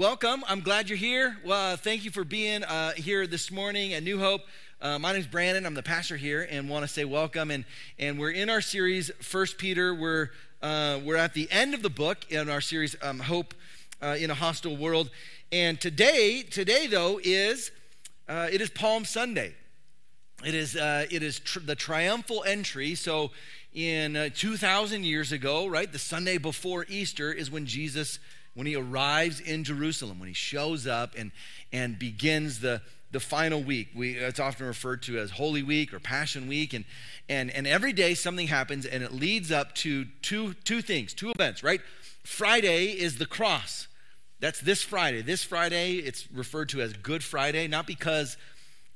welcome. I'm glad you're here. Well, uh, thank you for being uh, here this morning at New Hope. Uh, my name's Brandon. I'm the pastor here, and want to say welcome. And and we're in our series, First Peter. We're uh, we're at the end of the book in our series, um, Hope uh, in a Hostile World. And today, today though, is uh, it is Palm Sunday. It is it is tr- the triumphal entry. So, in 2,000 years ago, right, the Sunday before Easter is when Jesus when he arrives in Jerusalem, when he shows up and, and begins the, the final week. We, it's often referred to as Holy Week or Passion Week. And, and, and every day something happens and it leads up to two, two things, two events, right? Friday is the cross. That's this Friday. This Friday, it's referred to as Good Friday, not because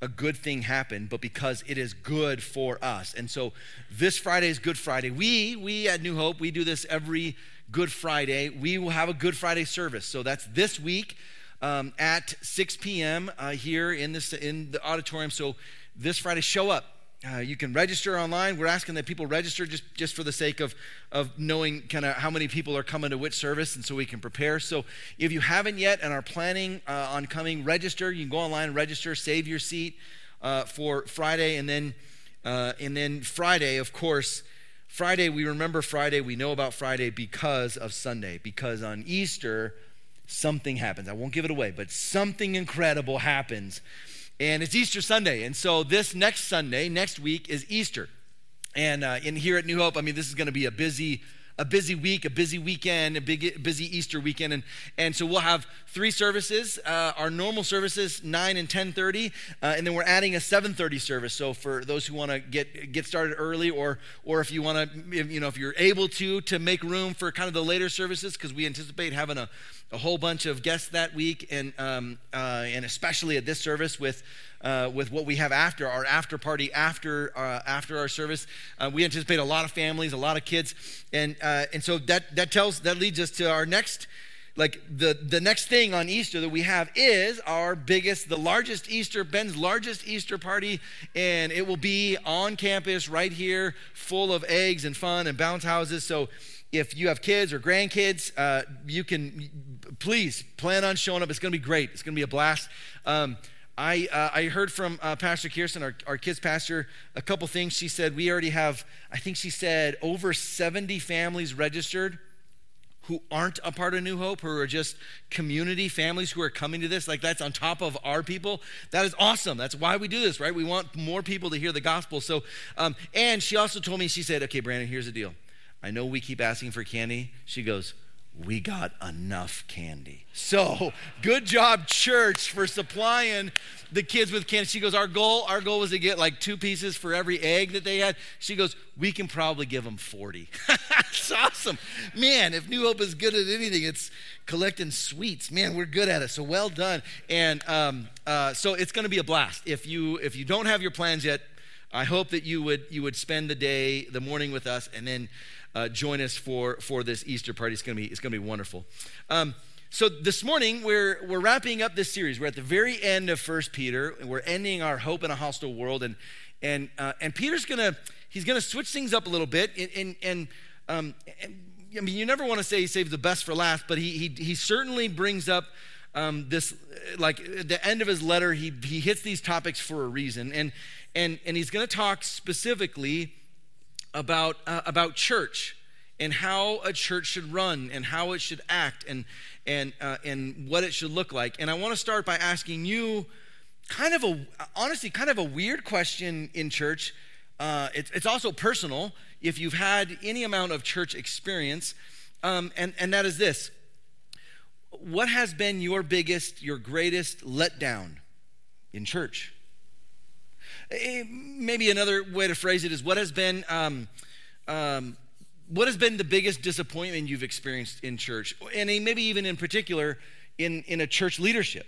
a good thing happened, but because it is good for us. And so this Friday is Good Friday. We, we at New Hope, we do this every Good Friday. We will have a Good Friday service. So that's this week um, at 6 p.m. Uh, here in, this, in the auditorium. So this Friday, show up. Uh, you can register online. We're asking that people register just, just for the sake of, of knowing kind of how many people are coming to which service and so we can prepare. So if you haven't yet and are planning uh, on coming, register. You can go online, and register, save your seat uh, for Friday. And then, uh, and then Friday, of course, Friday, we remember Friday, we know about Friday because of Sunday, because on Easter, something happens. I won't give it away, but something incredible happens. And it's Easter Sunday. And so this next Sunday, next week, is Easter. And uh, in here at New Hope, I mean, this is going to be a busy a busy week, a busy weekend, a big, busy Easter weekend, and, and so we'll have three services. Uh, our normal services, nine and ten thirty, uh, and then we're adding a seven thirty service. So for those who want to get get started early, or or if you want to, you know, if you're able to, to make room for kind of the later services, because we anticipate having a a whole bunch of guests that week, and um, uh, and especially at this service with uh, with what we have after our after party after uh, after our service. Uh, we anticipate a lot of families, a lot of kids, and uh, and so that that tells that leads us to our next. Like the, the next thing on Easter that we have is our biggest, the largest Easter, Ben's largest Easter party, and it will be on campus right here, full of eggs and fun and bounce houses. So if you have kids or grandkids, uh, you can please plan on showing up. It's going to be great. It's going to be a blast. Um, I, uh, I heard from uh, Pastor Kirsten, our, our kids pastor, a couple things. She said, We already have, I think she said, over 70 families registered who aren't a part of New Hope, who are just community families who are coming to this. Like that's on top of our people. That is awesome. That's why we do this, right? We want more people to hear the gospel. So, um, and she also told me, she said, Okay, Brandon, here's the deal. I know we keep asking for candy. She goes, we got enough candy. So, good job, church, for supplying the kids with candy. She goes, Our goal, our goal was to get like two pieces for every egg that they had. She goes, We can probably give them 40. That's awesome. Man, if New Hope is good at anything, it's collecting sweets. Man, we're good at it. So well done. And um, uh, so it's going to be a blast. If you if you don't have your plans yet, I hope that you would you would spend the day, the morning with us, and then uh, join us for, for this Easter party. It's going to be, it's going to be wonderful. Um, so this morning we're we're wrapping up this series. We're at the very end of First Peter, and we're ending our hope in a hostile world. And and uh, and Peter's gonna he's gonna switch things up a little bit. And and, and, um, and I mean, you never want to say he saves the best for last, but he he he certainly brings up. Um, this like at the end of his letter he, he hits these topics for a reason and and and he's going to talk specifically about, uh, about church and how a church should run and how it should act and, and, uh, and what it should look like. And I want to start by asking you kind of a, honestly, kind of a weird question in church. Uh, it's, it's also personal if you've had any amount of church experience. Um, and, and that is this What has been your biggest, your greatest letdown in church? Eh, maybe another way to phrase it is what has been um, um, what has been the biggest disappointment you've experienced in church and maybe even in particular in, in a church leadership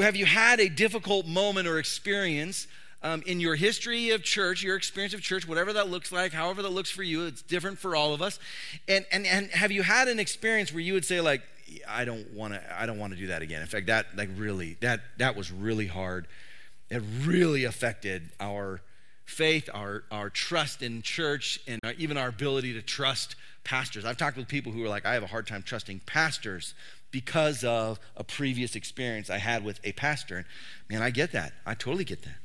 have you had a difficult moment or experience um, in your history of church, your experience of church, whatever that looks like, however that looks for you, it's different for all of us. And, and, and have you had an experience where you would say, like, I don't want to, I don't want to do that again. In fact, that like really, that that was really hard it really affected our faith, our, our trust in church, and our, even our ability to trust pastors. I've talked with people who are like, I have a hard time trusting pastors because of a previous experience I had with a pastor. And man, I get that. I totally get that.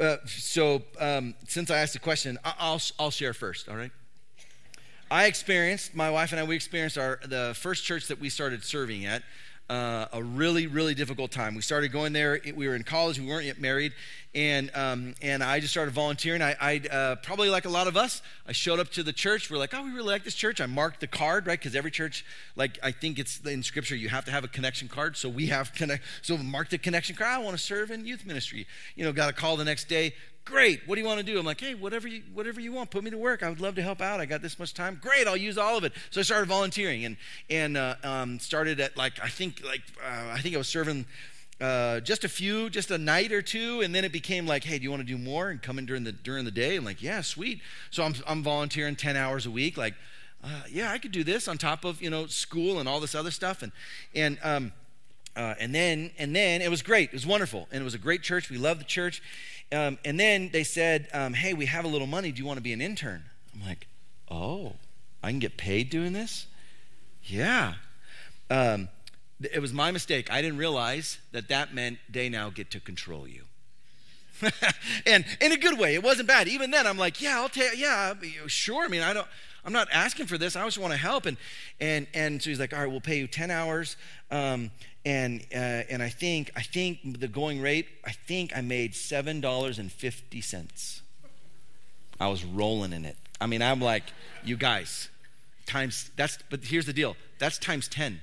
Uh, so, um, since I asked the question, I'll, I'll share first, all right? I experienced, my wife and I, we experienced our, the first church that we started serving at uh, a really, really difficult time. We started going there. We were in college. We weren't yet married, and um, and I just started volunteering. I, I uh, probably like a lot of us. I showed up to the church. We're like, oh, we really like this church. I marked the card, right? Because every church, like I think it's in Scripture, you have to have a connection card. So we have connect. So mark the connection card. I want to serve in youth ministry. You know, got a call the next day. Great. What do you want to do? I'm like, hey, whatever you, whatever you want. Put me to work. I would love to help out. I got this much time. Great. I'll use all of it. So I started volunteering and and uh, um, started at like I think like uh, I think I was serving. Uh, just a few, just a night or two, and then it became like, hey, do you want to do more and come in during the during the day? I'm like, yeah, sweet. So I'm I'm volunteering ten hours a week. Like, uh, yeah, I could do this on top of you know school and all this other stuff, and and um, uh, and then and then it was great. It was wonderful, and it was a great church. We loved the church, um, and then they said, um, Hey, we have a little money. Do you want to be an intern? I'm like, Oh, I can get paid doing this? Yeah. Um, it was my mistake. I didn't realize that that meant they now get to control you. and in a good way, it wasn't bad. Even then, I'm like, yeah, I'll take, yeah, sure. I mean, I don't, I'm not asking for this. I just want to help. And and and so he's like, all right, we'll pay you 10 hours. Um, and uh, and I think I think the going rate I think I made seven dollars and fifty cents. I was rolling in it. I mean, I'm like, you guys, times that's. But here's the deal. That's times ten.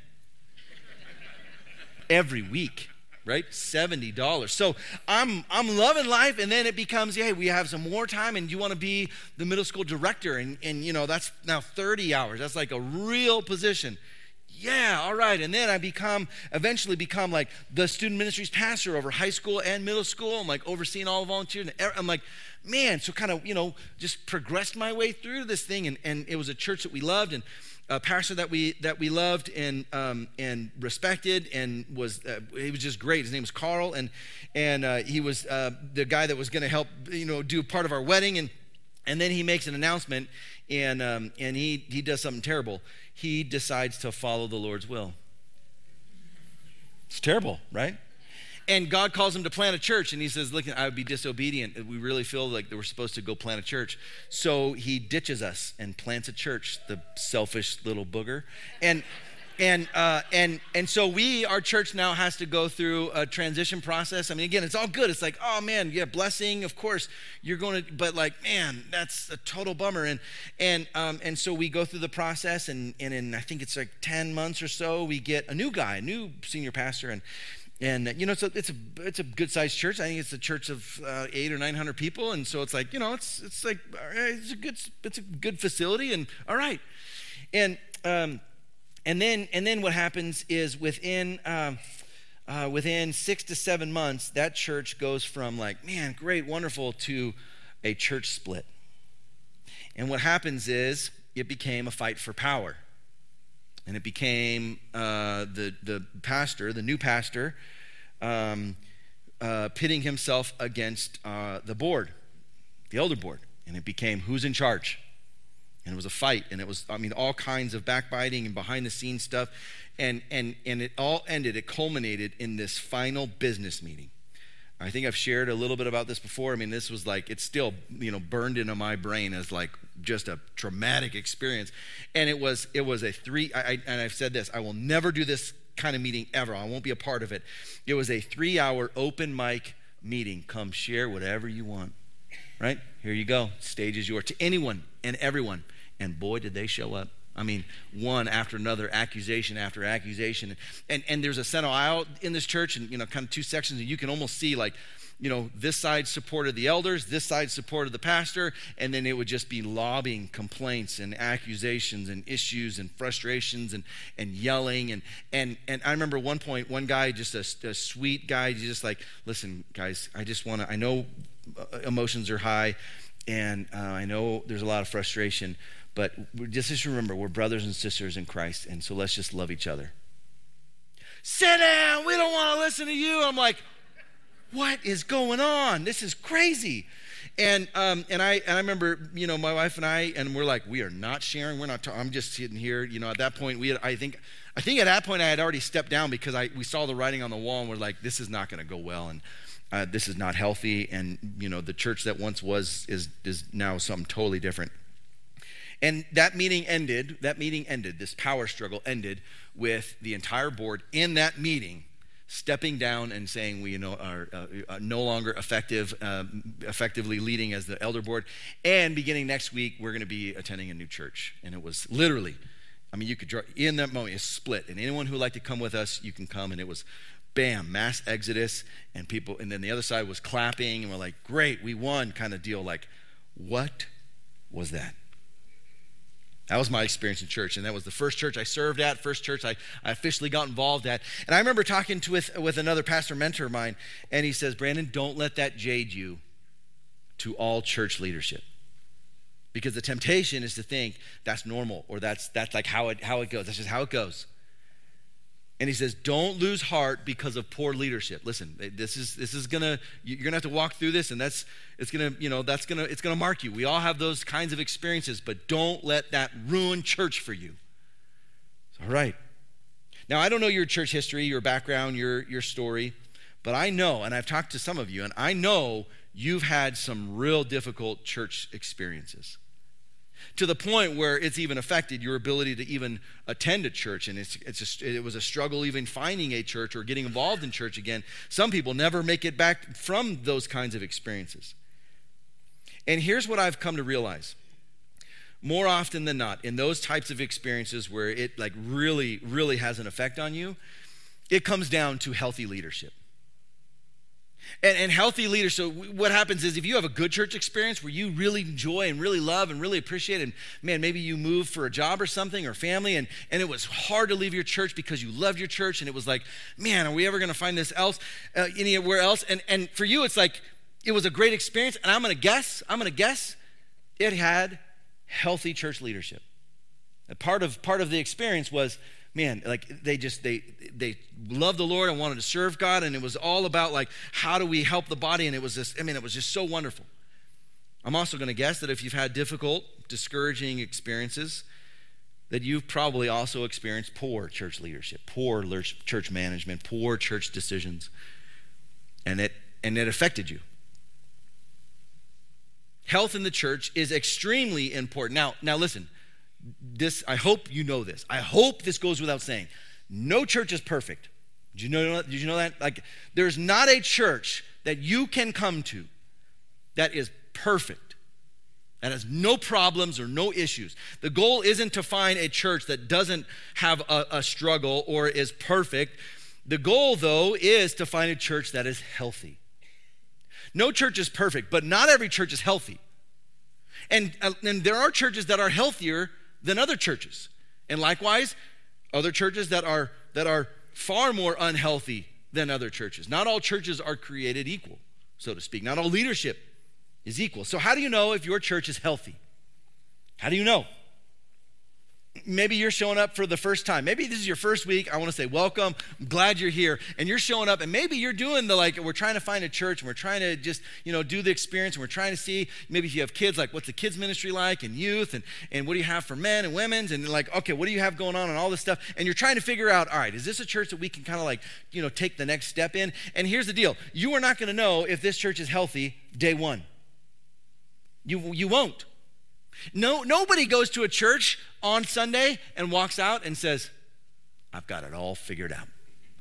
Every week, right? Seventy dollars. So I'm I'm loving life, and then it becomes, hey, we have some more time, and you want to be the middle school director, and and you know that's now thirty hours. That's like a real position yeah, all right. And then I become, eventually become like the student ministries pastor over high school and middle school. I'm like overseeing all the volunteers. And I'm like, man, so kind of, you know, just progressed my way through this thing. And, and it was a church that we loved and a pastor that we, that we loved and, um, and respected and was, uh, he was just great. His name was Carl. And, and uh, he was uh, the guy that was going to help, you know, do part of our wedding. And, and then he makes an announcement and, um, and he, he does something terrible he decides to follow the Lord's will. It's terrible, right? And God calls him to plant a church, and he says, Look, I would be disobedient. We really feel like we're supposed to go plant a church. So he ditches us and plants a church, the selfish little booger. And and uh, and and so we our church now has to go through a transition process. I mean again it's all good. It's like oh man yeah blessing of course you're going to but like man that's a total bummer. And and um, and so we go through the process and and in i think it's like 10 months or so we get a new guy a new senior pastor. And and you know it's a it's a it's a good sized church. I think it's a church of uh, eight or nine hundred people, and so it's like you know it's it's like it's a good it's a good facility, and all right, and um, and then, and then what happens is within, um, uh, within six to seven months, that church goes from like, man, great, wonderful, to a church split. And what happens is it became a fight for power. And it became uh, the, the pastor, the new pastor, um, uh, pitting himself against uh, the board, the elder board. And it became who's in charge? And it was a fight and it was i mean all kinds of backbiting and behind the scenes stuff. And and and it all ended it culminated in this final business meeting. I think i've shared a little bit about this before. I mean this was like it's still you know burned into my brain as like just a traumatic experience. And it was it was a three I, I and i've said this i will never do this kind of meeting ever. I won't be a part of it. It was a three hour open mic meeting. Come share whatever you want. Right? Here you go. Stage is yours. To anyone and everyone and boy, did they show up. I mean, one after another, accusation after accusation. And, and there's a center aisle in this church, and, you know, kind of two sections, and you can almost see, like, you know, this side supported the elders, this side supported the pastor, and then it would just be lobbying complaints and accusations and issues and frustrations and, and yelling. And, and, and I remember one point, one guy, just a, a sweet guy, just like, listen, guys, I just want to, I know uh, emotions are high, and uh, I know there's a lot of frustration, but just, just remember, we're brothers and sisters in Christ, and so let's just love each other. Sit down. We don't want to listen to you. I'm like, what is going on? This is crazy. And um, and I and I remember, you know, my wife and I, and we're like, we are not sharing. We're not. Ta- I'm just sitting here. You know, at that point, we had, I think I think at that point I had already stepped down because I we saw the writing on the wall and we're like, this is not going to go well, and uh, this is not healthy. And you know, the church that once was is is now something totally different. And that meeting ended. That meeting ended. This power struggle ended with the entire board in that meeting stepping down and saying we you know, are uh, uh, no longer effective, uh, effectively leading as the elder board. And beginning next week, we're going to be attending a new church. And it was literally, I mean, you could draw, in that moment, it's split. And anyone who would like to come with us, you can come. And it was bam, mass exodus. And people, and then the other side was clapping. And we're like, great, we won kind of deal. Like, what was that? That was my experience in church, and that was the first church I served at, first church I, I officially got involved at. And I remember talking to, with, with another pastor mentor of mine, and he says, Brandon, don't let that jade you to all church leadership. Because the temptation is to think that's normal or that's, that's like how it, how it goes. That's just how it goes. And he says, don't lose heart because of poor leadership. Listen, eh, this is this is gonna you're gonna have to walk through this, and that's it's gonna, you know, that's gonna it's gonna mark you. We all have those kinds of experiences, but don't let that ruin church for you. All right. Now I don't know your church history, your background, your your story, but I know, and I've talked to some of you, and I know you've had some real difficult church experiences to the point where it's even affected your ability to even attend a church. And it's, it's a, it was a struggle even finding a church or getting involved in church again. Some people never make it back from those kinds of experiences. And here's what I've come to realize more often than not, in those types of experiences where it like really, really has an effect on you, it comes down to healthy leadership. And, and, healthy leaders, so what happens is if you have a good church experience where you really enjoy and really love and really appreciate, and man, maybe you moved for a job or something or family, and, and it was hard to leave your church because you loved your church, and it was like, man, are we ever going to find this else uh, anywhere else? And, and for you, it's like, it was a great experience, and I'm going to guess, I'm going to guess it had healthy church leadership. Part of, part of the experience was man, like they just they they loved the Lord and wanted to serve God, and it was all about like how do we help the body, and it was just I mean it was just so wonderful. I'm also going to guess that if you've had difficult, discouraging experiences, that you've probably also experienced poor church leadership, poor church management, poor church decisions, and it and it affected you. Health in the church is extremely important. Now, now listen, this, I hope you know this. I hope this goes without saying. No church is perfect. Did you know, did you know that? Like, there's not a church that you can come to that is perfect, that has no problems or no issues. The goal isn't to find a church that doesn't have a, a struggle or is perfect. The goal, though, is to find a church that is healthy. No church is perfect, but not every church is healthy. And, and there are churches that are healthier than other churches. And likewise, other churches that are that are far more unhealthy than other churches. Not all churches are created equal, so to speak. Not all leadership is equal. So how do you know if your church is healthy? How do you know? Maybe you're showing up for the first time. Maybe this is your first week. I want to say welcome. I'm glad you're here. And you're showing up, and maybe you're doing the like, we're trying to find a church and we're trying to just, you know, do the experience and we're trying to see maybe if you have kids, like what's the kids ministry like and youth and, and what do you have for men and women's and like, okay, what do you have going on and all this stuff. And you're trying to figure out, all right, is this a church that we can kind of like, you know, take the next step in? And here's the deal you are not going to know if this church is healthy day one. You, you won't. No, nobody goes to a church on Sunday and walks out and says, I've got it all figured out.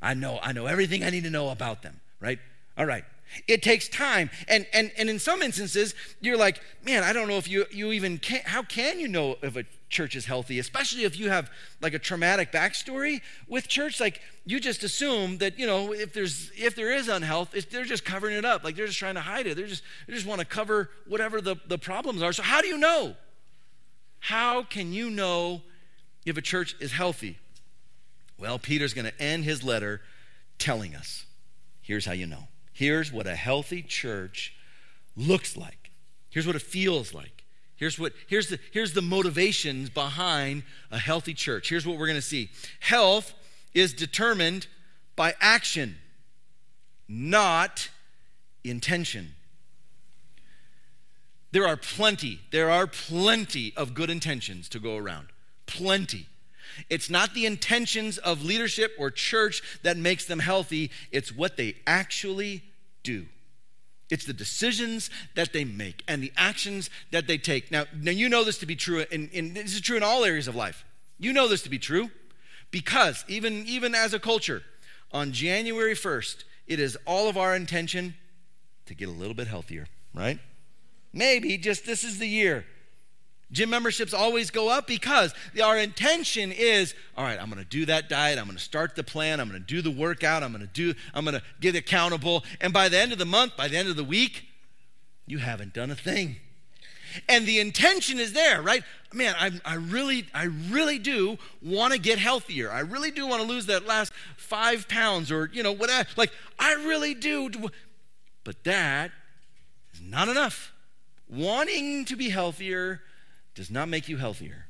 I know, I know everything I need to know about them, right? All right. It takes time. And and and in some instances, you're like, man, I don't know if you you even can how can you know if a church is healthy, especially if you have like a traumatic backstory with church. Like you just assume that, you know, if there's if there is unhealth, they're just covering it up. Like they're just trying to hide it. They're just they just want to cover whatever the, the problems are. So how do you know? How can you know if a church is healthy? Well, Peter's going to end his letter telling us here's how you know. Here's what a healthy church looks like. Here's what it feels like. Here's what here's the here's the motivations behind a healthy church. Here's what we're going to see. Health is determined by action, not intention. There are plenty, there are plenty of good intentions to go around. Plenty. It's not the intentions of leadership or church that makes them healthy, it's what they actually do. It's the decisions that they make and the actions that they take. Now, now you know this to be true, and this is true in all areas of life. You know this to be true because even, even as a culture, on January 1st, it is all of our intention to get a little bit healthier, right? Maybe just this is the year. Gym memberships always go up because our intention is all right, I'm going to do that diet. I'm going to start the plan. I'm going to do the workout. I'm going to do, I'm going to get accountable. And by the end of the month, by the end of the week, you haven't done a thing. And the intention is there, right? Man, I, I really, I really do want to get healthier. I really do want to lose that last five pounds or, you know, whatever. Like, I really do. But that is not enough. Wanting to be healthier does not make you healthier.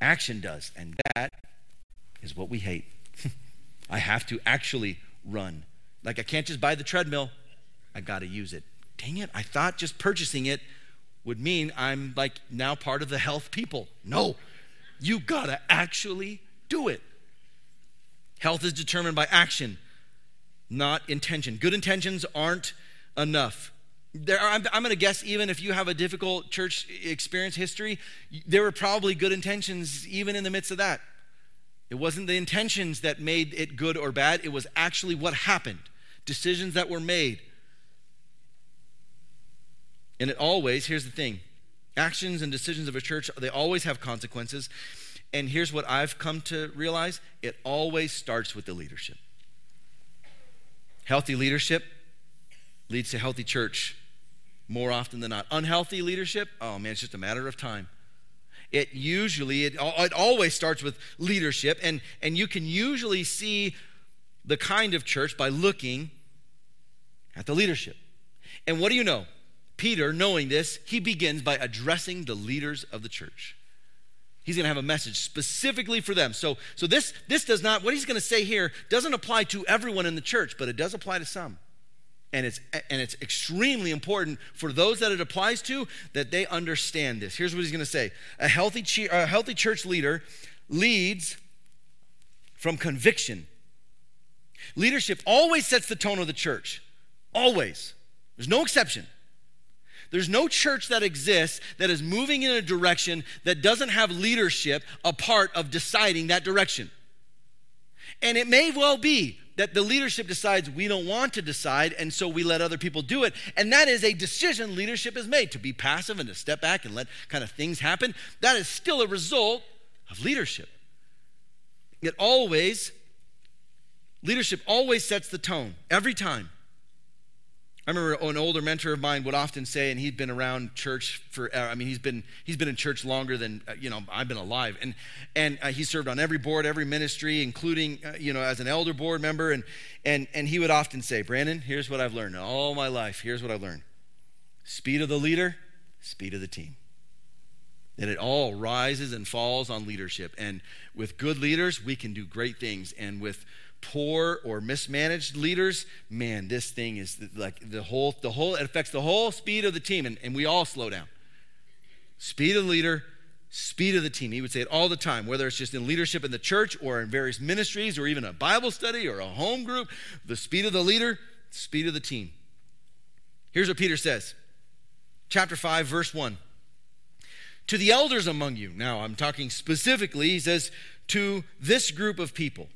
Action does, and that is what we hate. I have to actually run. Like I can't just buy the treadmill, I got to use it. Dang it, I thought just purchasing it would mean I'm like now part of the health people. No, you got to actually do it. Health is determined by action, not intention. Good intentions aren't enough. There are, I'm, I'm going to guess, even if you have a difficult church experience history, there were probably good intentions even in the midst of that. It wasn't the intentions that made it good or bad, it was actually what happened, decisions that were made. And it always, here's the thing actions and decisions of a church, they always have consequences. And here's what I've come to realize it always starts with the leadership. Healthy leadership leads to healthy church more often than not. Unhealthy leadership, oh man, it's just a matter of time. It usually, it, it always starts with leadership, and, and you can usually see the kind of church by looking at the leadership. And what do you know? Peter, knowing this, he begins by addressing the leaders of the church. He's going to have a message specifically for them. So, so this, this does not, what he's going to say here doesn't apply to everyone in the church, but it does apply to some. And it's, and it's extremely important for those that it applies to that they understand this. Here's what he's going to say a healthy, a healthy church leader leads from conviction. Leadership always sets the tone of the church, always. There's no exception. There's no church that exists that is moving in a direction that doesn't have leadership a part of deciding that direction. And it may well be that the leadership decides we don't want to decide, and so we let other people do it. And that is a decision leadership has made to be passive and to step back and let kind of things happen. That is still a result of leadership. It always, leadership always sets the tone every time. I remember an older mentor of mine would often say, and he'd been around church for, I mean, he's been he's been in church longer than uh, you know I've been alive, and and uh, he served on every board, every ministry, including uh, you know as an elder board member, and and and he would often say, Brandon, here's what I've learned all my life. Here's what I've learned: speed of the leader, speed of the team. That it all rises and falls on leadership, and with good leaders, we can do great things, and with poor or mismanaged leaders, man, this thing is like the whole, the whole, it affects the whole speed of the team, and, and we all slow down. Speed of the leader, speed of the team. He would say it all the time, whether it's just in leadership in the church or in various ministries or even a Bible study or a home group, the speed of the leader, speed of the team. Here's what Peter says. Chapter 5, verse 1. To the elders among you. Now, I'm talking specifically, he says, to this group of people.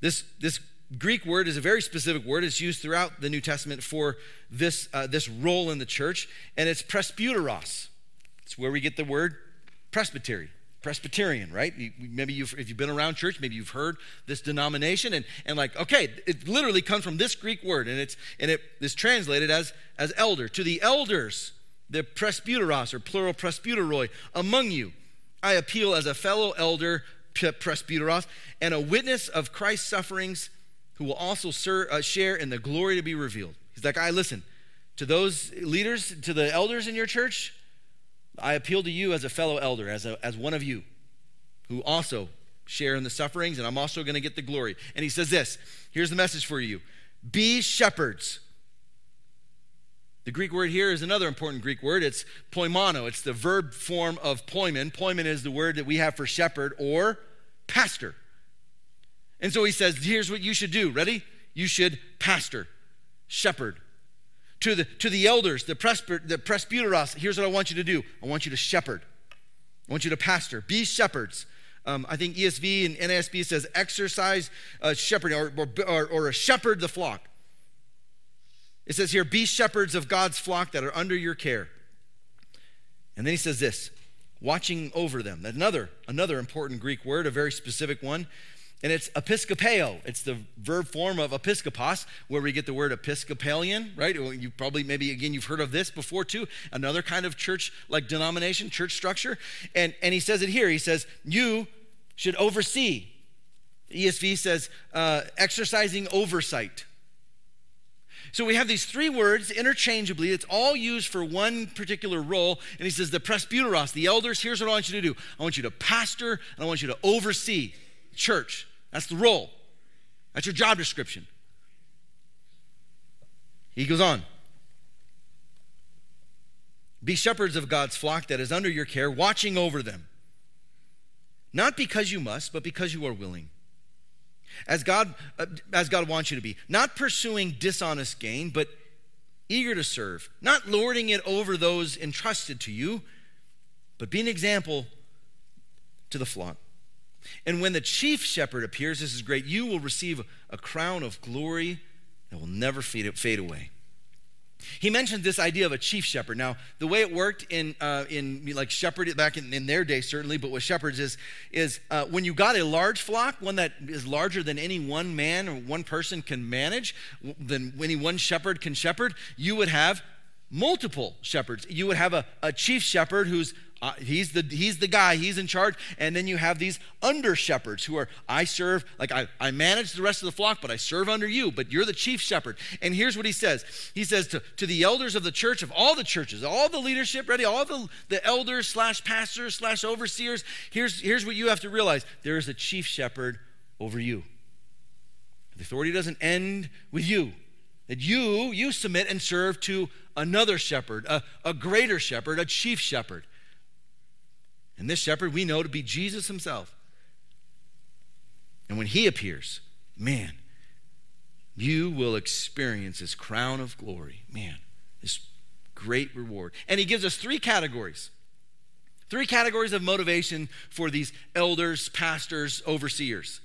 This, this Greek word is a very specific word. It's used throughout the New Testament for this, uh, this role in the church, and it's presbyteros. It's where we get the word presbytery, Presbyterian, right? Maybe you've, if you've been around church, maybe you've heard this denomination, and, and like, okay, it literally comes from this Greek word, and it's and it is translated as as elder. To the elders, the presbyteros or plural presbyteroi among you, I appeal as a fellow elder presbyteros, and a witness of Christ's sufferings who will also uh, share in the glory to be revealed. He's like, I listen, to those leaders, to the elders in your church, I appeal to you as a fellow elder, as, a, as one of you who also share in the sufferings, and I'm also going to get the glory. And he says this here's the message for you Be shepherds The Greek word here is another important Greek word. It's poimaino. It's the verb form of poimen. Poimen is the word that we have for shepherd or pastor. And so he says, here's what you should do. Ready? You should pastor, shepherd. To the, to the elders, the, presbyter, the presbyteros, here's what I want you to do I want you to shepherd. I want you to pastor. Be shepherds. Um, I think ESV and NASB says exercise uh, shepherding or, or, or, shepherd the flock. It says here, be shepherds of God's flock that are under your care. And then he says this, watching over them. Another, another important Greek word, a very specific one. And it's episkopeo. It's the verb form of episkopos, where we get the word Episcopalian, right? You probably, maybe again, you've heard of this before too. Another kind of church like denomination, church structure. And, and he says it here. He says, You should oversee. ESV says, uh, exercising oversight. So we have these three words interchangeably. It's all used for one particular role. And he says, the presbyteros, the elders, here's what I want you to do I want you to pastor and I want you to oversee church. That's the role, that's your job description. He goes on. Be shepherds of God's flock that is under your care, watching over them. Not because you must, but because you are willing. As God, uh, as God wants you to be. Not pursuing dishonest gain, but eager to serve. Not lording it over those entrusted to you, but be an example to the flock. And when the chief shepherd appears, this is great, you will receive a crown of glory that will never fade away. He mentioned this idea of a chief shepherd. Now, the way it worked in, uh, in like shepherd back in, in, their day, certainly, but with shepherds is, is uh, when you got a large flock, one that is larger than any one man or one person can manage, than any one shepherd can shepherd, you would have multiple shepherds. You would have a, a chief shepherd who's uh, he's the he's the guy he's in charge. And then you have these under shepherds who are i serve like I, I manage the rest of the flock but i serve under you but you're the chief shepherd. And here's what he says. He says to, to the elders of the church of all the churches all the leadership ready all the, the elders slash pastors slash overseers here's here's what you have to realize. There is a chief shepherd over you. The authority doesn't end with you. That you you submit and serve to another shepherd a, a greater shepherd a chief shepherd and this shepherd we know to be Jesus himself. And when he appears, man, you will experience this crown of glory. Man, this great reward. And he gives us three categories. Three categories of motivation for these elders, pastors, overseers.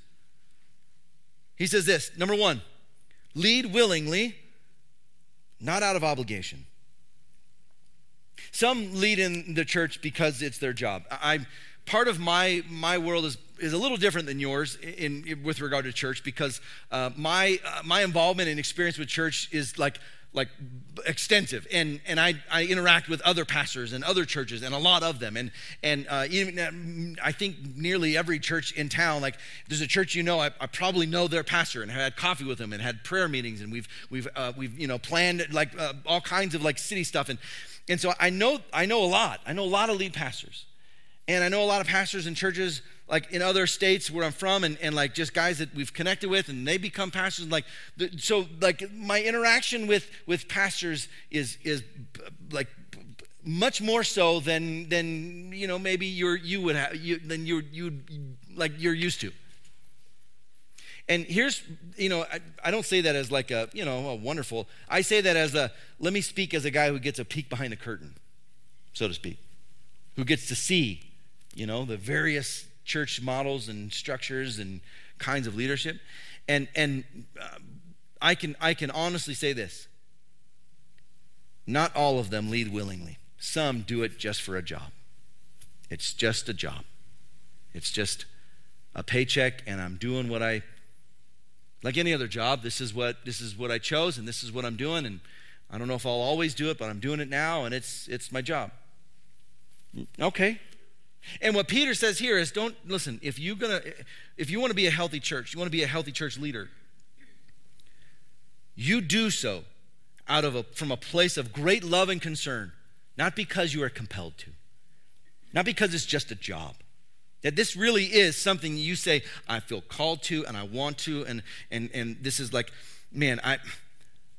He says this number one, lead willingly, not out of obligation. Some lead in the church because it's their job. I part of my my world is is a little different than yours in, in with regard to church because uh, my uh, my involvement and experience with church is like like extensive. And and I, I interact with other pastors and other churches and a lot of them. And and uh, even uh, I think nearly every church in town like there's a church you know I, I probably know their pastor and had coffee with them and had prayer meetings and we've we've uh, we've you know planned like uh, all kinds of like city stuff. And and so I know, I know a lot. I know a lot of lead pastors. And I know a lot of pastors in churches like in other states where I'm from and, and like just guys that we've connected with and they become pastors. Like so like my interaction with with pastors is is like much more so than than you know maybe you're you would have you than you you like you're used to. And here's, you know, I, I, don't say that as like a, you know, a wonderful. I say that as a, let me speak as a guy who gets a peek behind the curtain, so to speak, who gets to see, you know, the various church models and structures and kinds of leadership. And, and uh, I, can, I can honestly say this not all of them lead willingly, some do it just for a job. It's just a job, it's just a paycheck, and I'm doing what I like any other job, this is what this is what I chose and this is what I'm doing and I don't know if I'll always do it, but I'm doing it now and it's it's my job. Okay. And what Peter says here is don't listen, if you're going to if you want to be a healthy church, you want to be a healthy church leader, you do so out of a from a place of great love and concern, not because you are compelled to. Not because it's just a job. That this really is something you say, I feel called to and I want to, and and and this is like, man, I,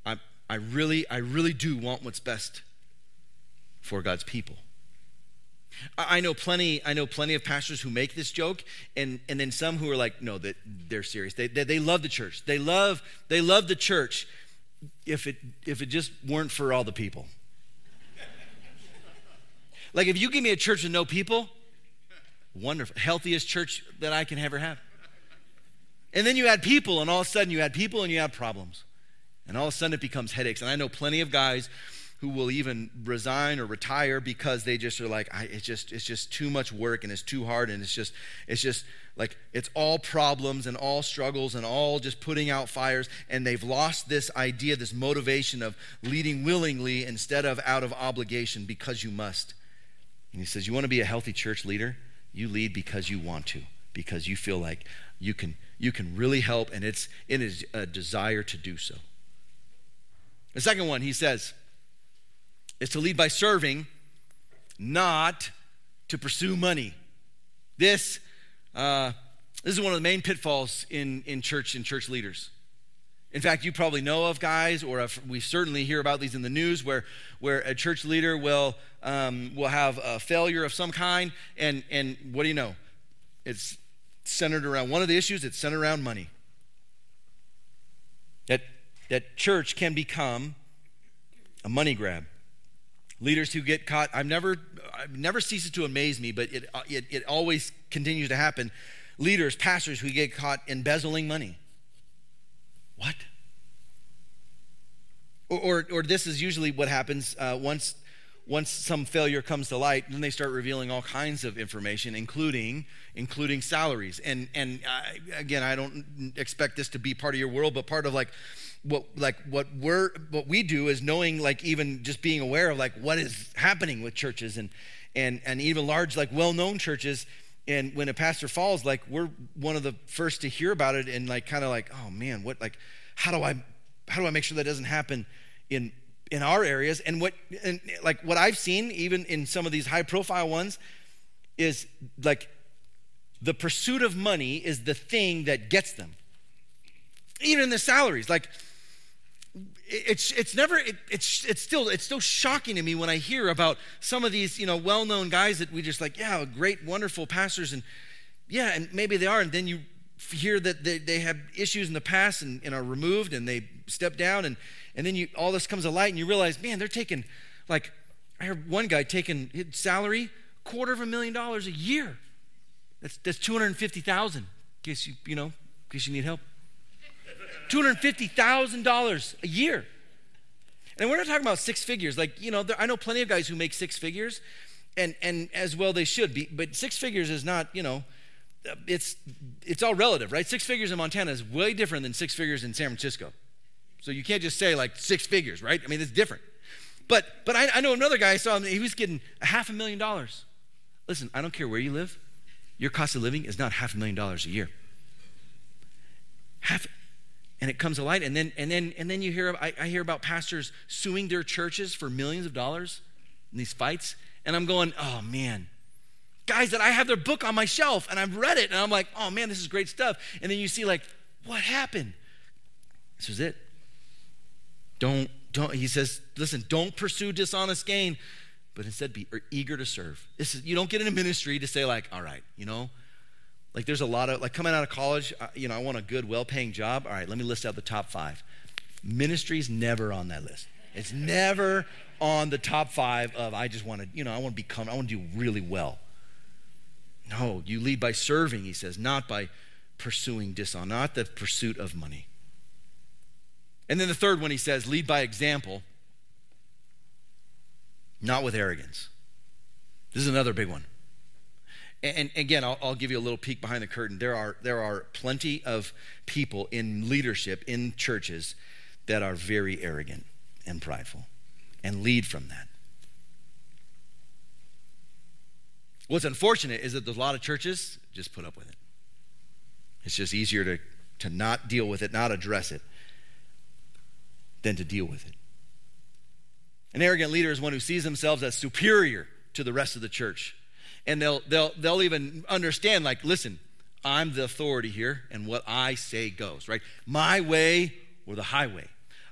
I I really, I really do want what's best for God's people. I know plenty. I know plenty of pastors who make this joke, and and then some who are like, no, that they're serious. They, they they love the church. They love they love the church. If it if it just weren't for all the people. like if you give me a church with no people, wonderful, healthiest church that I can ever have. And then you add people, and all of a sudden you add people and you have problems. And all of a sudden it becomes headaches. And I know plenty of guys who will even resign or retire because they just are like, it's just it's just too much work and it's too hard and it's just it's just like it's all problems and all struggles and all just putting out fires and they've lost this idea, this motivation of leading willingly instead of out of obligation because you must. And he says, you want to be a healthy church leader? You lead because you want to, because you feel like you can you can really help and it's it is a desire to do so. The second one, he says, is to lead by serving, not to pursue money. This, uh, this is one of the main pitfalls in, in church and church leaders. In fact, you probably know of guys, or we certainly hear about these in the news, where, where a church leader will, um, will have a failure of some kind, and, and what do you know? It's centered around one of the issues, it's centered around money. That, that church can become a money grab. Leaders who get caught, I've never, I've never ceases to amaze me, but it, it, it always continues to happen. Leaders, pastors who get caught embezzling money. What? Or, or, or this is usually what happens uh, once, once some failure comes to light, then they start revealing all kinds of information, including, including salaries. And, and uh, again, I don't expect this to be part of your world, but part of like what like what we're what we do is knowing like even just being aware of like what is happening with churches and and and even large like well-known churches and when a pastor falls like we're one of the first to hear about it and like kind of like oh man what like how do i how do i make sure that doesn't happen in in our areas? And what and like what i've seen even in some of these high profile ones is like the pursuit of money is the thing that gets them. Even in the salaries like it's it's never it, it's it's still it's still shocking to me when I hear about some of these you know well-known guys that we just like yeah great wonderful pastors and yeah and maybe they are and then you hear that they, they have issues in the past and, and are removed and they step down and and then you all this comes to light and you realize man they're taking like I heard one guy taking his salary quarter of a million dollars a year. That's that's 250,000 in case you you know in case you need help $250,000 a year. And we're not talking about six figures. Like, you know, there, I know plenty of guys who make six figures, and, and as well they should be. But six figures is not, you know, it's, it's all relative, right? Six figures in Montana is way different than six figures in San Francisco. So you can't just say like six figures, right? I mean, it's different. But, but I, I know another guy I saw, him, he was getting a half a million dollars. Listen, I don't care where you live, your cost of living is not half a million dollars a year. And it comes to light. And then and then and then you hear I, I, hear about pastors suing their churches for millions of dollars in these fights. And i'm going oh man. Guys that i have their book on my shelf and i've read it and i'm like oh man this is great stuff. And then you see like what happened? This was it. Don't don't he says listen don't pursue dishonest gain but instead be eager to serve. This is you don't get in a ministry to say like all right you know like there's a lot of, like coming out of college, you know, I want a good, well paying job. All right, let me list out the top five. Ministry's never on that list. It's never on the top five of, I just want to, you know, I want to become, I want to do really well. No, you lead by serving, he says, not by pursuing dishonor, not the pursuit of money. And then the third one, he says, lead by example, not with arrogance. This is another big one. And again, I'll, I'll, give you a little peek behind the curtain. There are, there are plenty of people in leadership in churches that are very arrogant and prideful and lead from that. What's unfortunate is that there's a lot of churches just put up with it. It's just easier to, to not deal with it, not address it, than to deal with it. An arrogant leader is one who sees themselves as superior to the rest of the church and they'll they'll they'll even understand like listen i'm the authority here and what i say goes right my way or the highway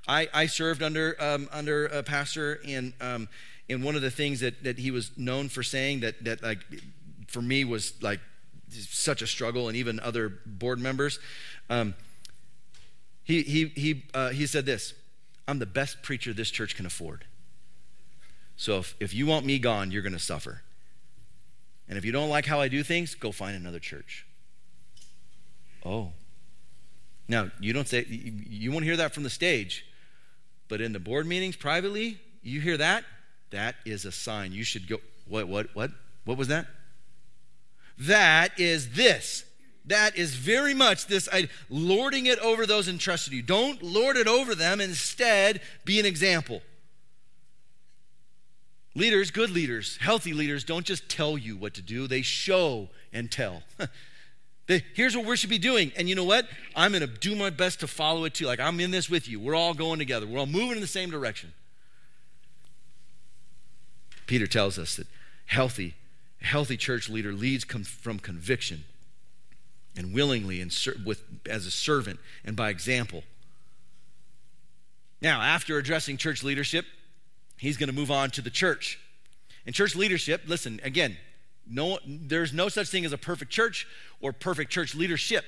I, I served under, um, under a pastor, and, um, and one of the things that, that he was known for saying that, that like, for me was like such a struggle, and even other board members, um, he, he, he, uh, he said this I'm the best preacher this church can afford. So if, if you want me gone, you're going to suffer. And if you don't like how I do things, go find another church. Oh. Now, you don't say, you won't hear that from the stage, but in the board meetings privately, you hear that? That is a sign. You should go, what, what, what? What was that? That is this. That is very much this I, lording it over those entrusted you. Don't lord it over them. Instead, be an example. Leaders, good leaders, healthy leaders, don't just tell you what to do, they show and tell. they, here's what we should be doing. And you know what? I'm going to do my best to follow it too. Like, I'm in this with you. We're all going together, we're all moving in the same direction. Peter tells us that healthy, healthy church leader leads com- from conviction and willingly and ser- with, as a servant and by example. Now, after addressing church leadership, he's going to move on to the church. And church leadership, listen, again, no, there's no such thing as a perfect church or perfect church leadership.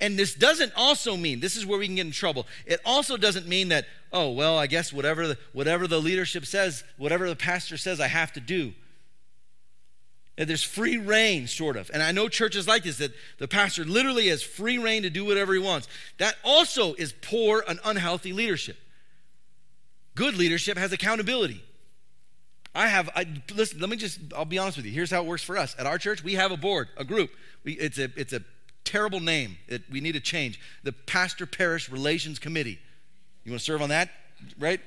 And this doesn't also mean, this is where we can get in trouble. It also doesn't mean that, oh, well, I guess whatever the, whatever the leadership says, whatever the pastor says, I have to do. And there's free reign, sort of. And I know churches like this that the pastor literally has free reign to do whatever he wants. That also is poor and unhealthy leadership. Good leadership has accountability. I have, I, listen, let me just, I'll be honest with you. Here's how it works for us. At our church, we have a board, a group. We, it's, a, it's a terrible name that we need to change the Pastor Parish Relations Committee. You want to serve on that? Right?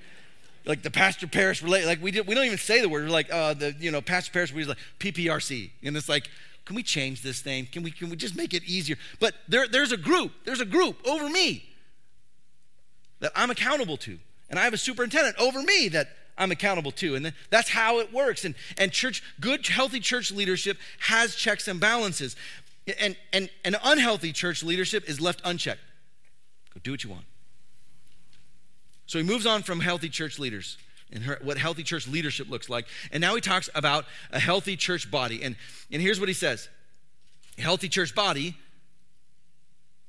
Like the Pastor Parish relate, like we, did, we don't even say the word. We're like, uh, the, you know, Pastor Parish, we like PPRC. And it's like, can we change this thing? Can we, can we just make it easier? But there, there's a group, there's a group over me that I'm accountable to. And I have a superintendent over me that I'm accountable to. And that's how it works. And, and church, good, healthy church leadership has checks and balances. And, and, and unhealthy church leadership is left unchecked. Go do what you want. So he moves on from healthy church leaders and her, what healthy church leadership looks like. And now he talks about a healthy church body. And, and here's what he says a healthy church body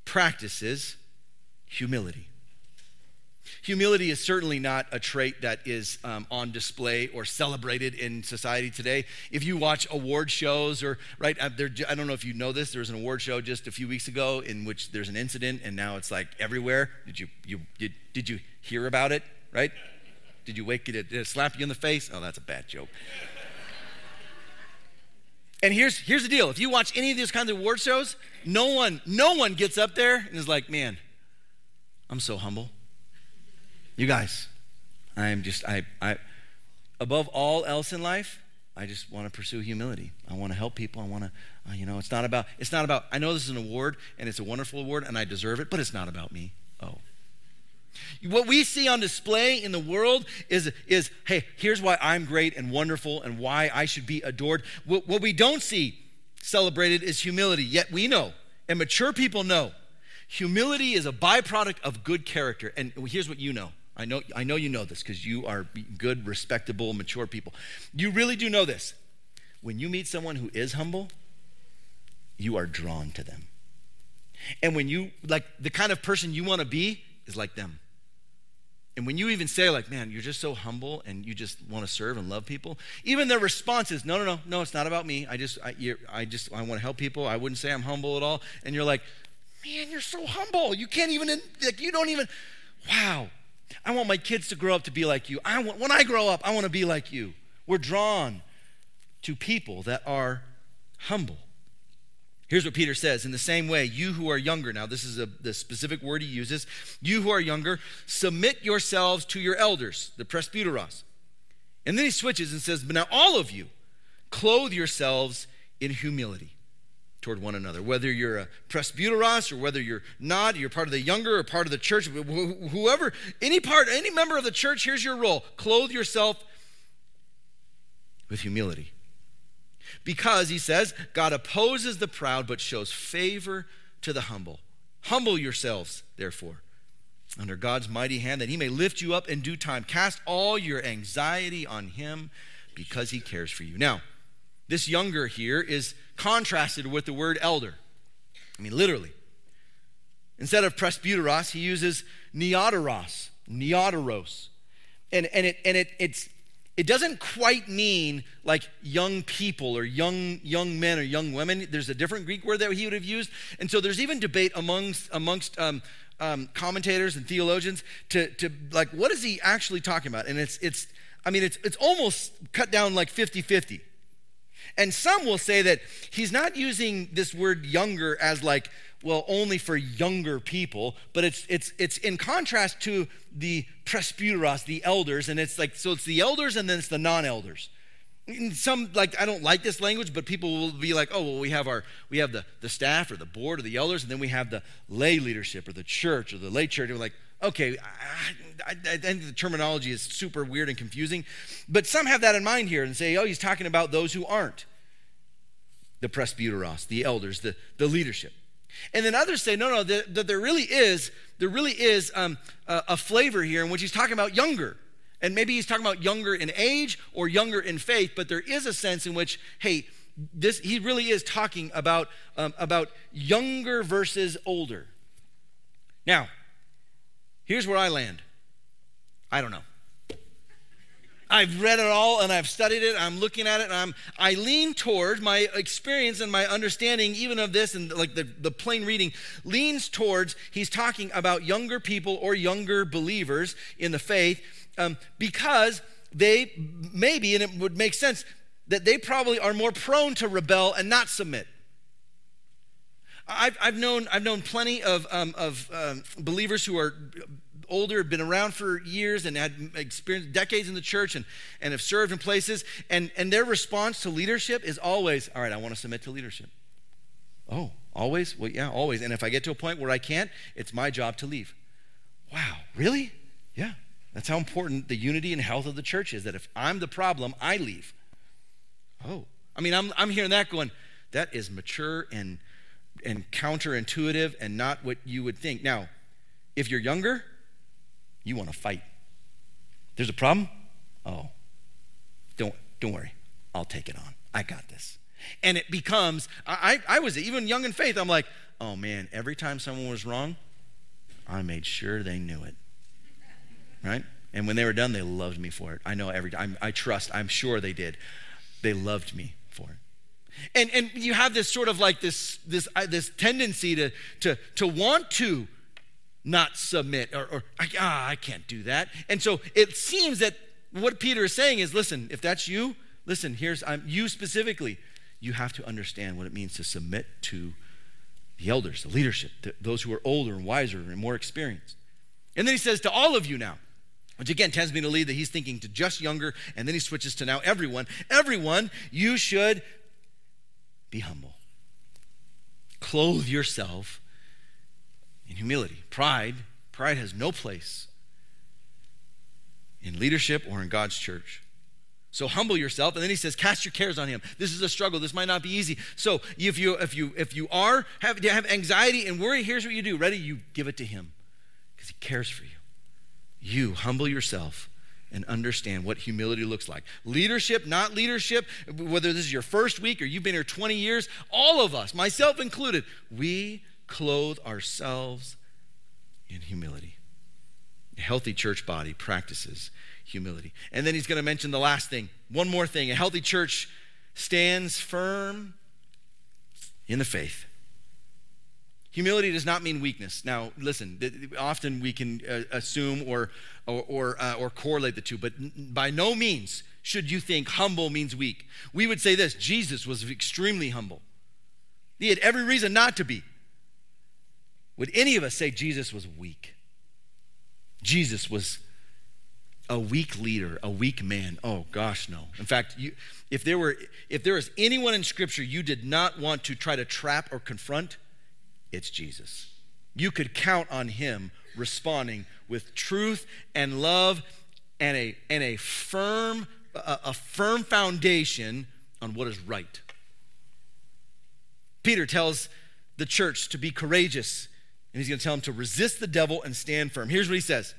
practices humility. Humility is certainly not a trait that is um, on display or celebrated in society today. If you watch award shows, or right, uh, there, I don't know if you know this, there was an award show just a few weeks ago in which there's an incident, and now it's like everywhere. Did you, you did, did you hear about it? Right? Did you wake? It, did it slap you in the face? Oh, that's a bad joke. And here's here's the deal: if you watch any of these kinds of award shows, no one no one gets up there and is like, "Man, I'm so humble." You guys, I am just, I, I, above all else in life, I just want to pursue humility. I want to help people. I want to, uh, you know, it's not about, it's not about, I know this is an award and it's a wonderful award and I deserve it, but it's not about me. Oh. What we see on display in the world is, is hey, here's why I'm great and wonderful and why I should be adored. What, what we don't see celebrated is humility, yet we know, and mature people know, humility is a byproduct of good character. And here's what you know I know, I know you know this because you are good, respectable, mature people. You really do know this. When you meet someone who is humble, you are drawn to them. And when you, like, the kind of person you want to be is like them. And when you even say, like, man, you're just so humble and you just want to serve and love people, even their response is, no, no, no, no, it's not about me. I just, I, I just, I want to help people. I wouldn't say I'm humble at all. And you're like, man, you're so humble. You can't even, like, you don't even, wow. I want my kids to grow up to be like you. I want, when I grow up, I want to be like you. We're drawn to people that are humble. Here's what Peter says In the same way, you who are younger, now this is a, the specific word he uses, you who are younger, submit yourselves to your elders, the presbyteros. And then he switches and says, But now all of you, clothe yourselves in humility toward one another. Whether you're a presbyteros or whether you're not, you're part of the younger or part of the church, whoever, any part, any member of the church, here's your role. Clothe yourself with humility. Because, he says, God opposes the proud but shows favor to the humble. Humble yourselves, therefore, under God's mighty hand, that he may lift you up in due time. Cast all your anxiety on him because he cares for you. Now, this younger here is contrasted with the word elder. I mean, literally. Instead of presbyteros, he uses neoteros, neoteros. And, and, it, and it, it's, it doesn't quite mean like young people or young, young men or young women. There's a different Greek word that he would have used. And so there's even debate amongst, amongst um, um, commentators and theologians to, to like, what is he actually talking about? And it's, it's I mean, it's, it's almost cut down like 50 50. And some will say that he's not using this word younger as like, well, only for younger people, but it's, it's, it's in contrast to the presbyteros, the elders, and it's like, so it's the elders and then it's the non elders. Some like I don't like this language, but people will be like, oh well, we have our we have the the staff or the board or the elders, and then we have the lay leadership or the church or the lay church. And we're like, okay, I, I, I, think the terminology is super weird and confusing, but some have that in mind here and say, oh, he's talking about those who aren't the presbyteros, the elders, the, the leadership. And then others say, no, no, that, that there really is, there really is um, a, a flavor here in which he's talking about younger. And maybe he's talking about younger in age or younger in faith, but there is a sense in which, hey, this he really is talking about um, about younger versus older. Now, Here's where I land I don't know. I've read it all and I've studied it. I'm looking at it and I'm I lean toward my experience and my understanding even of this and like the, the plain reading leans towards he's talking about younger people or younger believers in the faith um, because they maybe and it would make sense that they probably are more prone to rebel and not submit. I've, I've known I've known plenty of um, of um, believers who are older, have been around for years and had experienced decades in the church and, and have served in places. And, and their response to leadership is always, all right, I want to submit to leadership. Oh, always? Well, yeah, always. And if I get to a point where I can't, it's my job to leave. Wow, really? Yeah. That's how important the unity and health of the church is that if I'm the problem, I leave. Oh, I mean, I'm, I'm hearing that going, that is mature and, and counterintuitive and not what you would think. Now, if you're younger, you want to fight. There's a problem? Oh, don't, don't worry. I'll take it on. I got this. And it becomes, I, I was even young in faith, I'm like, oh man, every time someone was wrong, I made sure they knew it. Right? And when they were done, they loved me for it. I know every time. I trust, I'm sure they did. They loved me for it. And, and you have this sort of like this, this, uh, this tendency to, to, to want to not submit or, or ah, I can't do that. And so it seems that what Peter is saying is listen, if that's you, listen, here's I'm, you specifically, you have to understand what it means to submit to the elders, the leadership, the, those who are older and wiser and more experienced. And then he says to all of you now, which again tends me to lead that he's thinking to just younger, and then he switches to now everyone. Everyone, you should be humble. Clothe yourself in humility. Pride, pride has no place in leadership or in God's church. So humble yourself, and then he says, cast your cares on him. This is a struggle. This might not be easy. So if you if you if you are have have anxiety and worry, here's what you do. Ready? You give it to him because he cares for you. You humble yourself and understand what humility looks like. Leadership, not leadership, whether this is your first week or you've been here 20 years, all of us, myself included, we clothe ourselves in humility. A healthy church body practices humility. And then he's going to mention the last thing. One more thing. A healthy church stands firm in the faith. Humility does not mean weakness. Now, listen, often we can uh, assume or, or, or, uh, or correlate the two, but by no means should you think humble means weak. We would say this Jesus was extremely humble. He had every reason not to be. Would any of us say Jesus was weak? Jesus was a weak leader, a weak man. Oh gosh, no. In fact, you, if there were if there is anyone in scripture you did not want to try to trap or confront, it's Jesus. You could count on him responding with truth and love and a and a firm a, a firm foundation on what is right. Peter tells the church to be courageous And he's going to tell them to resist the devil and stand firm. Here's what he says.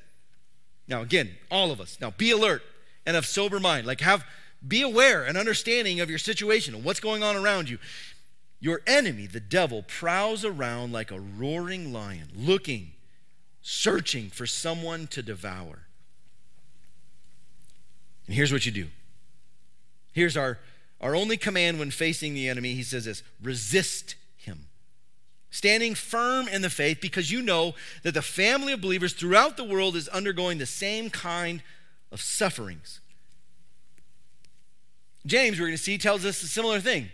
Now, again, all of us. Now, be alert and of sober mind. Like, have, be aware and understanding of your situation and what's going on around you. Your enemy, the devil, prowls around like a roaring lion, looking, searching for someone to devour. And here's what you do. Here's our, our only command when facing the enemy. He says this resist him. standing firm in the faith because you know that the family of believers throughout the world is undergoing the same kind of sufferings. James, we're going to see, tells us a similar thing.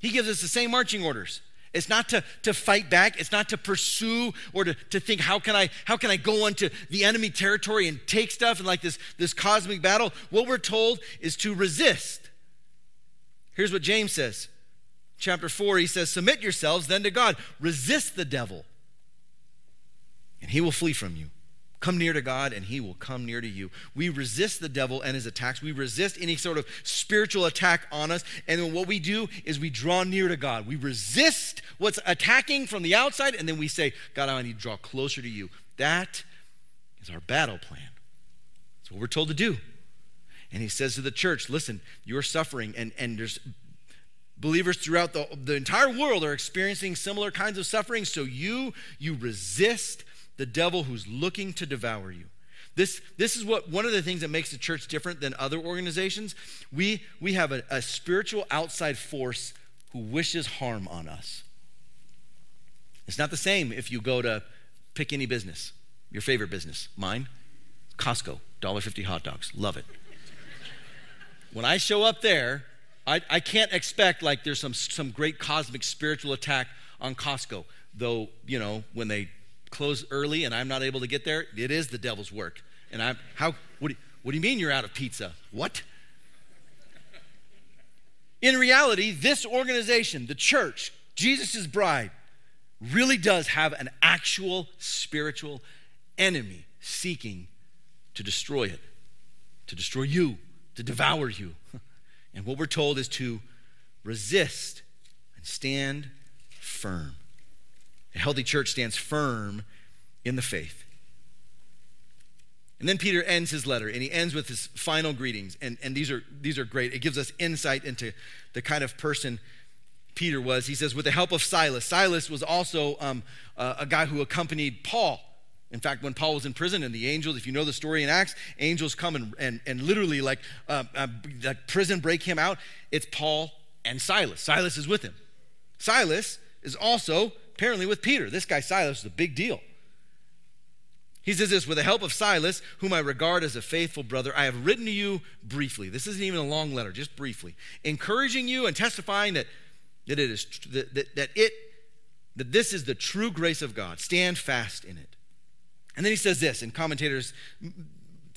He gives us the same marching orders. It's not to, to fight back. It's not to pursue or to, to think, how can, I, how can I go into the enemy territory and take stuff and like this, this cosmic battle? What we're told is to resist. Here's what James says chapter 4, he says, Submit yourselves then to God, resist the devil, and he will flee from you. Come near to God, and he will come near to you. We resist the devil and his attacks. We resist any sort of spiritual attack on us. And then what we do is we draw near to God. We resist what's attacking from the outside, and then we say, God, I need to draw closer to you. That is our battle plan. That's what we're told to do. And he says to the church, listen, you're suffering, and, and there's believers throughout the, the entire world are experiencing similar kinds of suffering so you you resist the devil who's looking to devour you. This, this is what one of the things that makes the church different than other organizations. We we have a, a spiritual outside force who wishes harm on us. It's not the same if you go to pick any business your favorite business mine costco $1.50 hot dogs love it. When i show up there I, I can't expect like there's some, some great cosmic spiritual attack on Costco, though, you know, when they close early and I'm not able to get there, it is the devil's work. And I'm, how, what do, what do you mean you're out of pizza? What? In reality, this organization, the church, Jesus' bride, really does have an actual spiritual enemy seeking to destroy it, to destroy you, to devour you. And what we're told is to resist and stand firm. A healthy church stands firm in the faith. And then Peter ends his letter, and he ends with his final greetings. And, and these, are, these are great. It gives us insight into the kind of person Peter was. He says, with the help of Silas. Silas was also um, uh, a guy who accompanied Paul in fact, when Paul was in prison and the angels, if you know the story in Acts, angels come and, and, and literally like, uh, uh, like prison break him out. It's Paul and Silas. Silas is with him. Silas is also apparently with Peter. This guy Silas is a big deal. He says this with the help of Silas, whom I regard as a faithful brother, I have written to you briefly. This isn't even a long letter, just briefly, encouraging you and testifying that, that it is that, that, that it that this is the true grace of God. Stand fast in it. And then he says this, and commentators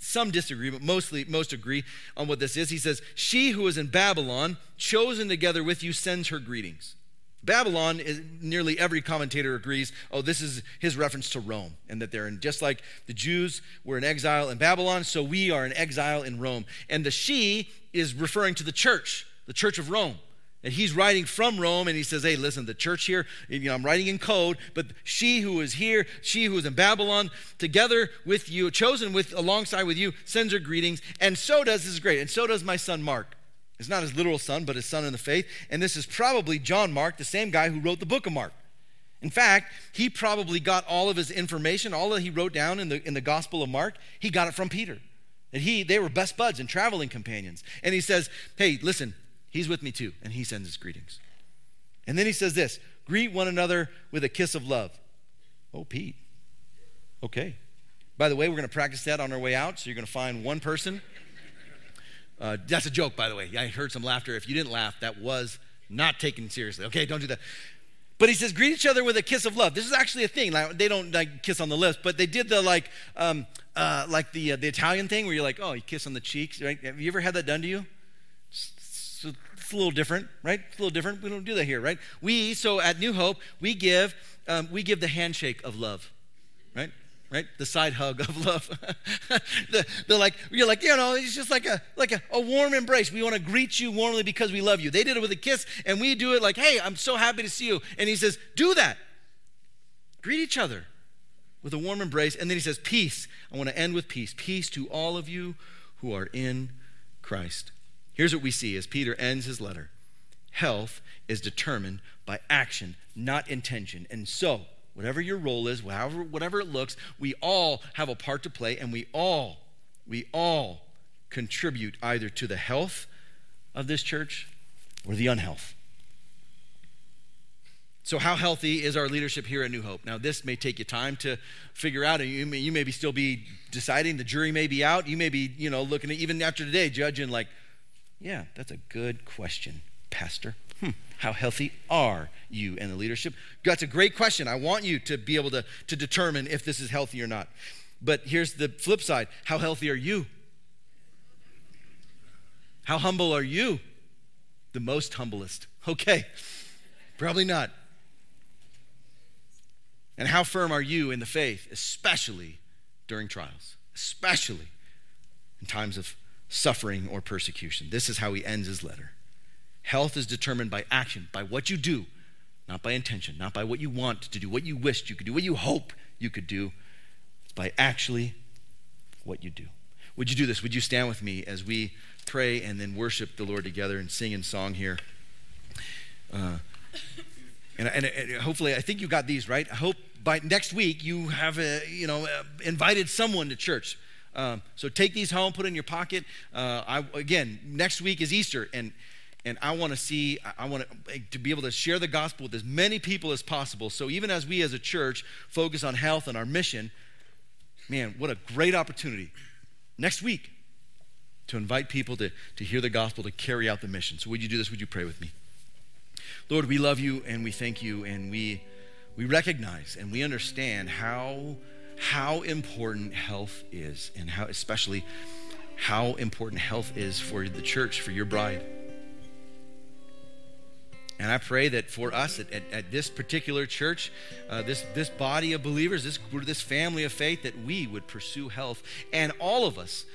some disagree, but mostly most agree on what this is. He says, She who is in Babylon, chosen together with you, sends her greetings. Babylon is nearly every commentator agrees, oh, this is his reference to Rome, and that they're in just like the Jews were in exile in Babylon, so we are in exile in Rome. And the she is referring to the church, the church of Rome. And he's writing from Rome, and he says, Hey, listen, the church here, you know, I'm writing in code, but she who is here, she who is in Babylon, together with you, chosen with alongside with you, sends her greetings. And so does, this is great, and so does my son Mark. It's not his literal son, but his son in the faith. And this is probably John Mark, the same guy who wrote the book of Mark. In fact, he probably got all of his information, all that he wrote down in the, in the Gospel of Mark, he got it from Peter. And he, they were best buds and traveling companions. And he says, Hey, listen, He's with me too, and he sends his greetings. And then he says this greet one another with a kiss of love. Oh, Pete. Okay. By the way, we're going to practice that on our way out. So you're going to find one person. Uh, that's a joke, by the way. I heard some laughter. If you didn't laugh, that was not taken seriously. Okay, don't do that. But he says, greet each other with a kiss of love. This is actually a thing. Like, they don't like kiss on the lips, but they did the like, um, uh, like the uh, the Italian thing where you're like, oh, you kiss on the cheeks, right? Have you ever had that done to you? So it's a little different, right? It's a little different. We don't do that here, right? We, so at New Hope, we give, um, we give the handshake of love, right? Right? The side hug of love. the, the like, you're like, you know, it's just like a like a, a warm embrace. We want to greet you warmly because we love you. They did it with a kiss, and we do it like, hey, I'm so happy to see you. And he says, do that. Greet each other with a warm embrace. And then he says, Peace. I want to end with peace. Peace to all of you who are in Christ. Here's what we see as Peter ends his letter health is determined by action, not intention. And so, whatever your role is, whatever, whatever it looks, we all have a part to play, and we all, we all contribute either to the health of this church or the unhealth. So, how healthy is our leadership here at New Hope? Now, this may take you time to figure out. And you may, you may be still be deciding. The jury may be out. You may be, you know, looking at even after today, judging like, yeah, that's a good question, Pastor. Hmm, how healthy are you and the leadership? That's a great question. I want you to be able to, to determine if this is healthy or not. But here's the flip side how healthy are you? How humble are you? The most humblest. Okay, probably not. And how firm are you in the faith, especially during trials, especially in times of suffering or persecution? This is how he ends his letter. Health is determined by action, by what you do, not by intention, not by what you want to do, what you wished you could do, what you hope you could do. It's by actually what you do. Would you do this? Would you stand with me as we pray and then worship the Lord together and sing in song here? Uh, and, and, and, hopefully, I think you got these right. I hope by next week you have, a, you know, uh, invited someone to church. Um, so take these home, put in your pocket. Uh, I, again, next week is Easter, and and I want to see, I want to, eh, to be able to share the gospel with as many people as possible. So even as we as a church focus on health and our mission, man, what a great opportunity next week to invite people to, to hear the gospel, to carry out the mission. So would you do this? Would you pray with me? Lord, we love you and we thank you and we we recognize and we understand how how important health is and how especially how important health is for the church, for your bride. And I pray that for us at, at, at this particular church, uh, this, this body of believers, this, this family of faith, that we would pursue health and all of us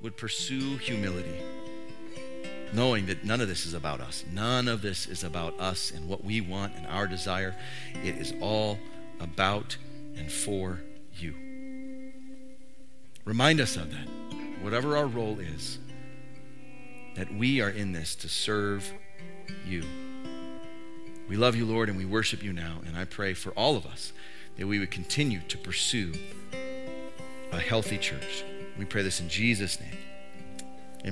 would pursue humility knowing that none of this is about us. None of this is about us and what we want and our desire. It is all about and for you. Remind us of that, whatever our role is, that we are in this to serve you. We love you, Lord, and we worship you now. And I pray for all of us that we would continue to pursue a healthy church. We pray this in Jesus' name.